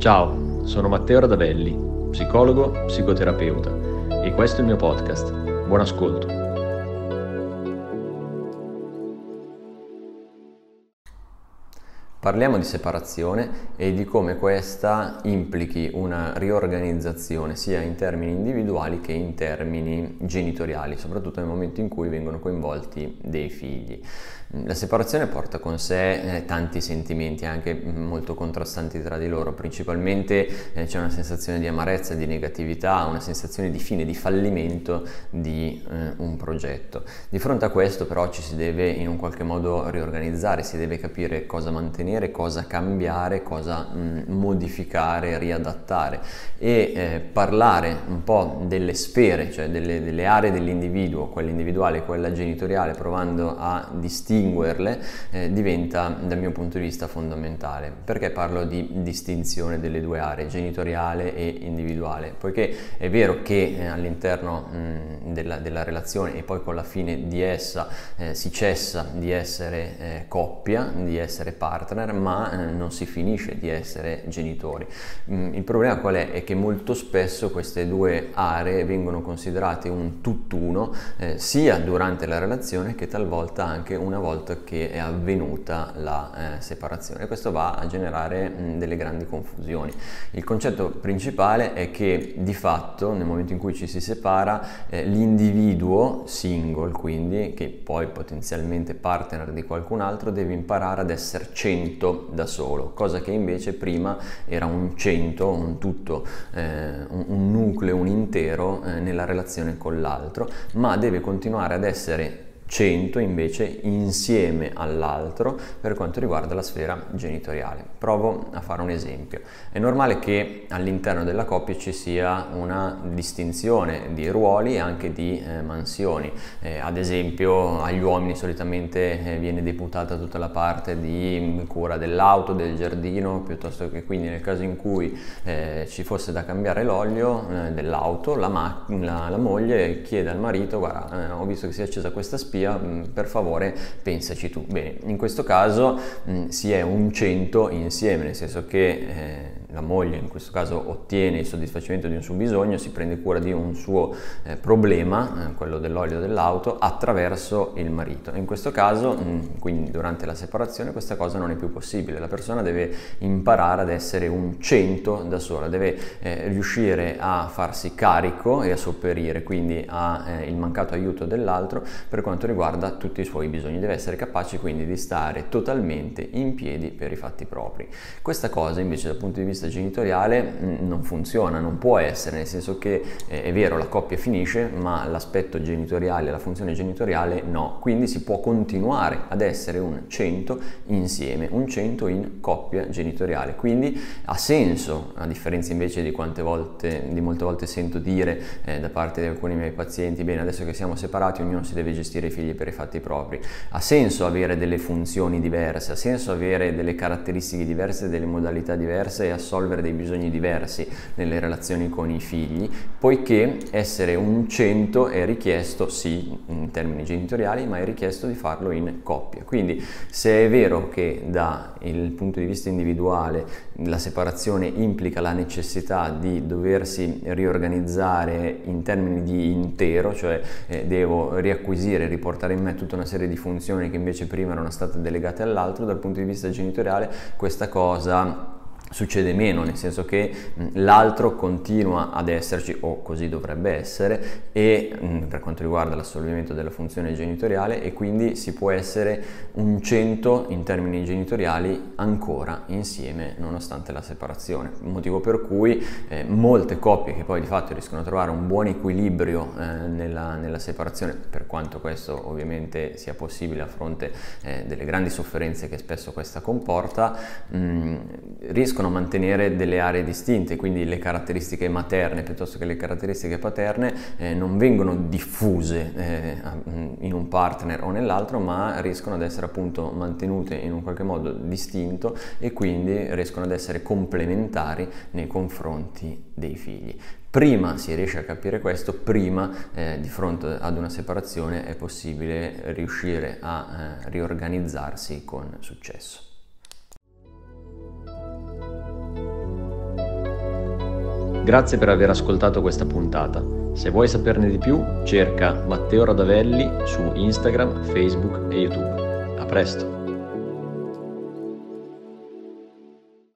Ciao, sono Matteo Radavelli, psicologo, psicoterapeuta e questo è il mio podcast. Buon ascolto. Parliamo di separazione e di come questa implichi una riorganizzazione sia in termini individuali che in termini genitoriali, soprattutto nel momento in cui vengono coinvolti dei figli. La separazione porta con sé eh, tanti sentimenti, anche molto contrastanti tra di loro, principalmente eh, c'è una sensazione di amarezza, di negatività, una sensazione di fine, di fallimento di eh, un progetto. Di fronte a questo però ci si deve in un qualche modo riorganizzare, si deve capire cosa mantenere, cosa cambiare, cosa modificare, riadattare e eh, parlare un po' delle sfere, cioè delle, delle aree dell'individuo, quella individuale e quella genitoriale, provando a distinguerle eh, diventa dal mio punto di vista fondamentale. Perché parlo di distinzione delle due aree, genitoriale e individuale? Poiché è vero che eh, all'interno mh, della, della, relazione e poi con la fine di essa eh, si cessa di essere eh, coppia, di essere partner, ma eh, non si finisce di essere genitori. Mm, il problema qual è? È che molto spesso queste due aree vengono considerate un tutt'uno eh, sia durante la relazione che talvolta anche una volta che è avvenuta la eh, separazione. Questo va a generare mh, delle grandi confusioni. Il concetto principale è che di fatto nel momento in cui ci si separa eh, l'individuo single, quindi che poi potenzialmente partner di qualcun altro, deve imparare ad essere 100 da solo, cosa che invece prima era un 100, un tutto, eh, un, un, nucleo, un intero eh, nella relazione con l'altro, ma deve continuare ad essere 100 invece insieme all'altro per quanto riguarda la sfera genitoriale. Provo a fare un esempio. È normale che all'interno della coppia ci sia una distinzione di ruoli e anche di eh, mansioni. Eh, ad esempio agli uomini solitamente eh, viene deputata tutta la parte di cura dell'auto, del giardino, piuttosto che quindi nel caso in cui eh, ci fosse da cambiare l'olio eh, dell'auto, la, ma- la, la, moglie chiede al marito, guarda, eh, ho visto che si è accesa questa spia, sia, mm, per favore pensaci tu. Bene, in questo caso mm, si è un 100 insieme, nel senso che eh, la moglie in questo caso ottiene il soddisfacimento di un suo bisogno, si prende cura di un suo eh, problema, eh, quello dell'olio dell'auto, attraverso il marito. In questo caso, mh, mm, quindi durante la separazione, questa cosa non è più possibile. La persona deve imparare ad essere un 100 da sola, deve eh, riuscire a farsi carico e a sopperire quindi al eh, mancato aiuto dell'altro per quanto riguarda tutti i suoi bisogni. Deve essere capace quindi di stare totalmente in piedi per i fatti propri. Questa cosa invece dal punto di vista genitoriale mm, non funziona, non può essere, nel senso che eh, è vero la coppia finisce, ma l'aspetto genitoriale, la funzione genitoriale no, quindi si può continuare ad essere un 100 insieme, un 100 in coppia genitoriale, quindi ha senso, a differenza invece di quante volte, di molte volte sento dire eh, da parte di alcuni miei pazienti, bene adesso che siamo separati ognuno si deve gestire i figli per i fatti propri, ha senso avere delle funzioni diverse, ha senso avere delle caratteristiche diverse, delle modalità diverse e assolvere dei bisogni diversi nelle relazioni con i figli, poiché essere un 100 è richiesto, sì, in termini genitoriali, ma è richiesto di farlo in coppia. Quindi se è vero che dal punto di vista individuale la separazione implica la necessità di doversi riorganizzare in termini di intero, cioè eh, devo riacquisire, riportare in me tutta una serie di funzioni che invece prima erano state delegate all'altro, dal punto di vista genitoriale questa cosa succede meno, nel senso che l'altro continua ad esserci, o così dovrebbe essere, e per quanto riguarda l'assolvimento della funzione genitoriale, e quindi si può essere un 100 in termini genitoriali ancora insieme nonostante la separazione. Motivo per cui eh, molte coppie che poi di fatto riescono a trovare un buon equilibrio eh, nella, nella, separazione, per quanto questo ovviamente sia possibile a fronte eh, delle grandi sofferenze che spesso questa comporta, mh, riescono riescono a mantenere delle aree distinte, quindi le caratteristiche materne piuttosto che le caratteristiche paterne eh, non vengono diffuse eh, in un partner o nell'altro, ma riescono ad essere appunto mantenute in un qualche modo distinto e quindi riescono ad essere complementari nei confronti dei figli. Prima si riesce a capire questo, prima eh, di fronte ad una separazione è possibile riuscire a eh, riorganizzarsi con successo. Grazie per aver ascoltato questa puntata. Se vuoi saperne di più, cerca Matteo Radavelli su Instagram, Facebook e YouTube. A presto!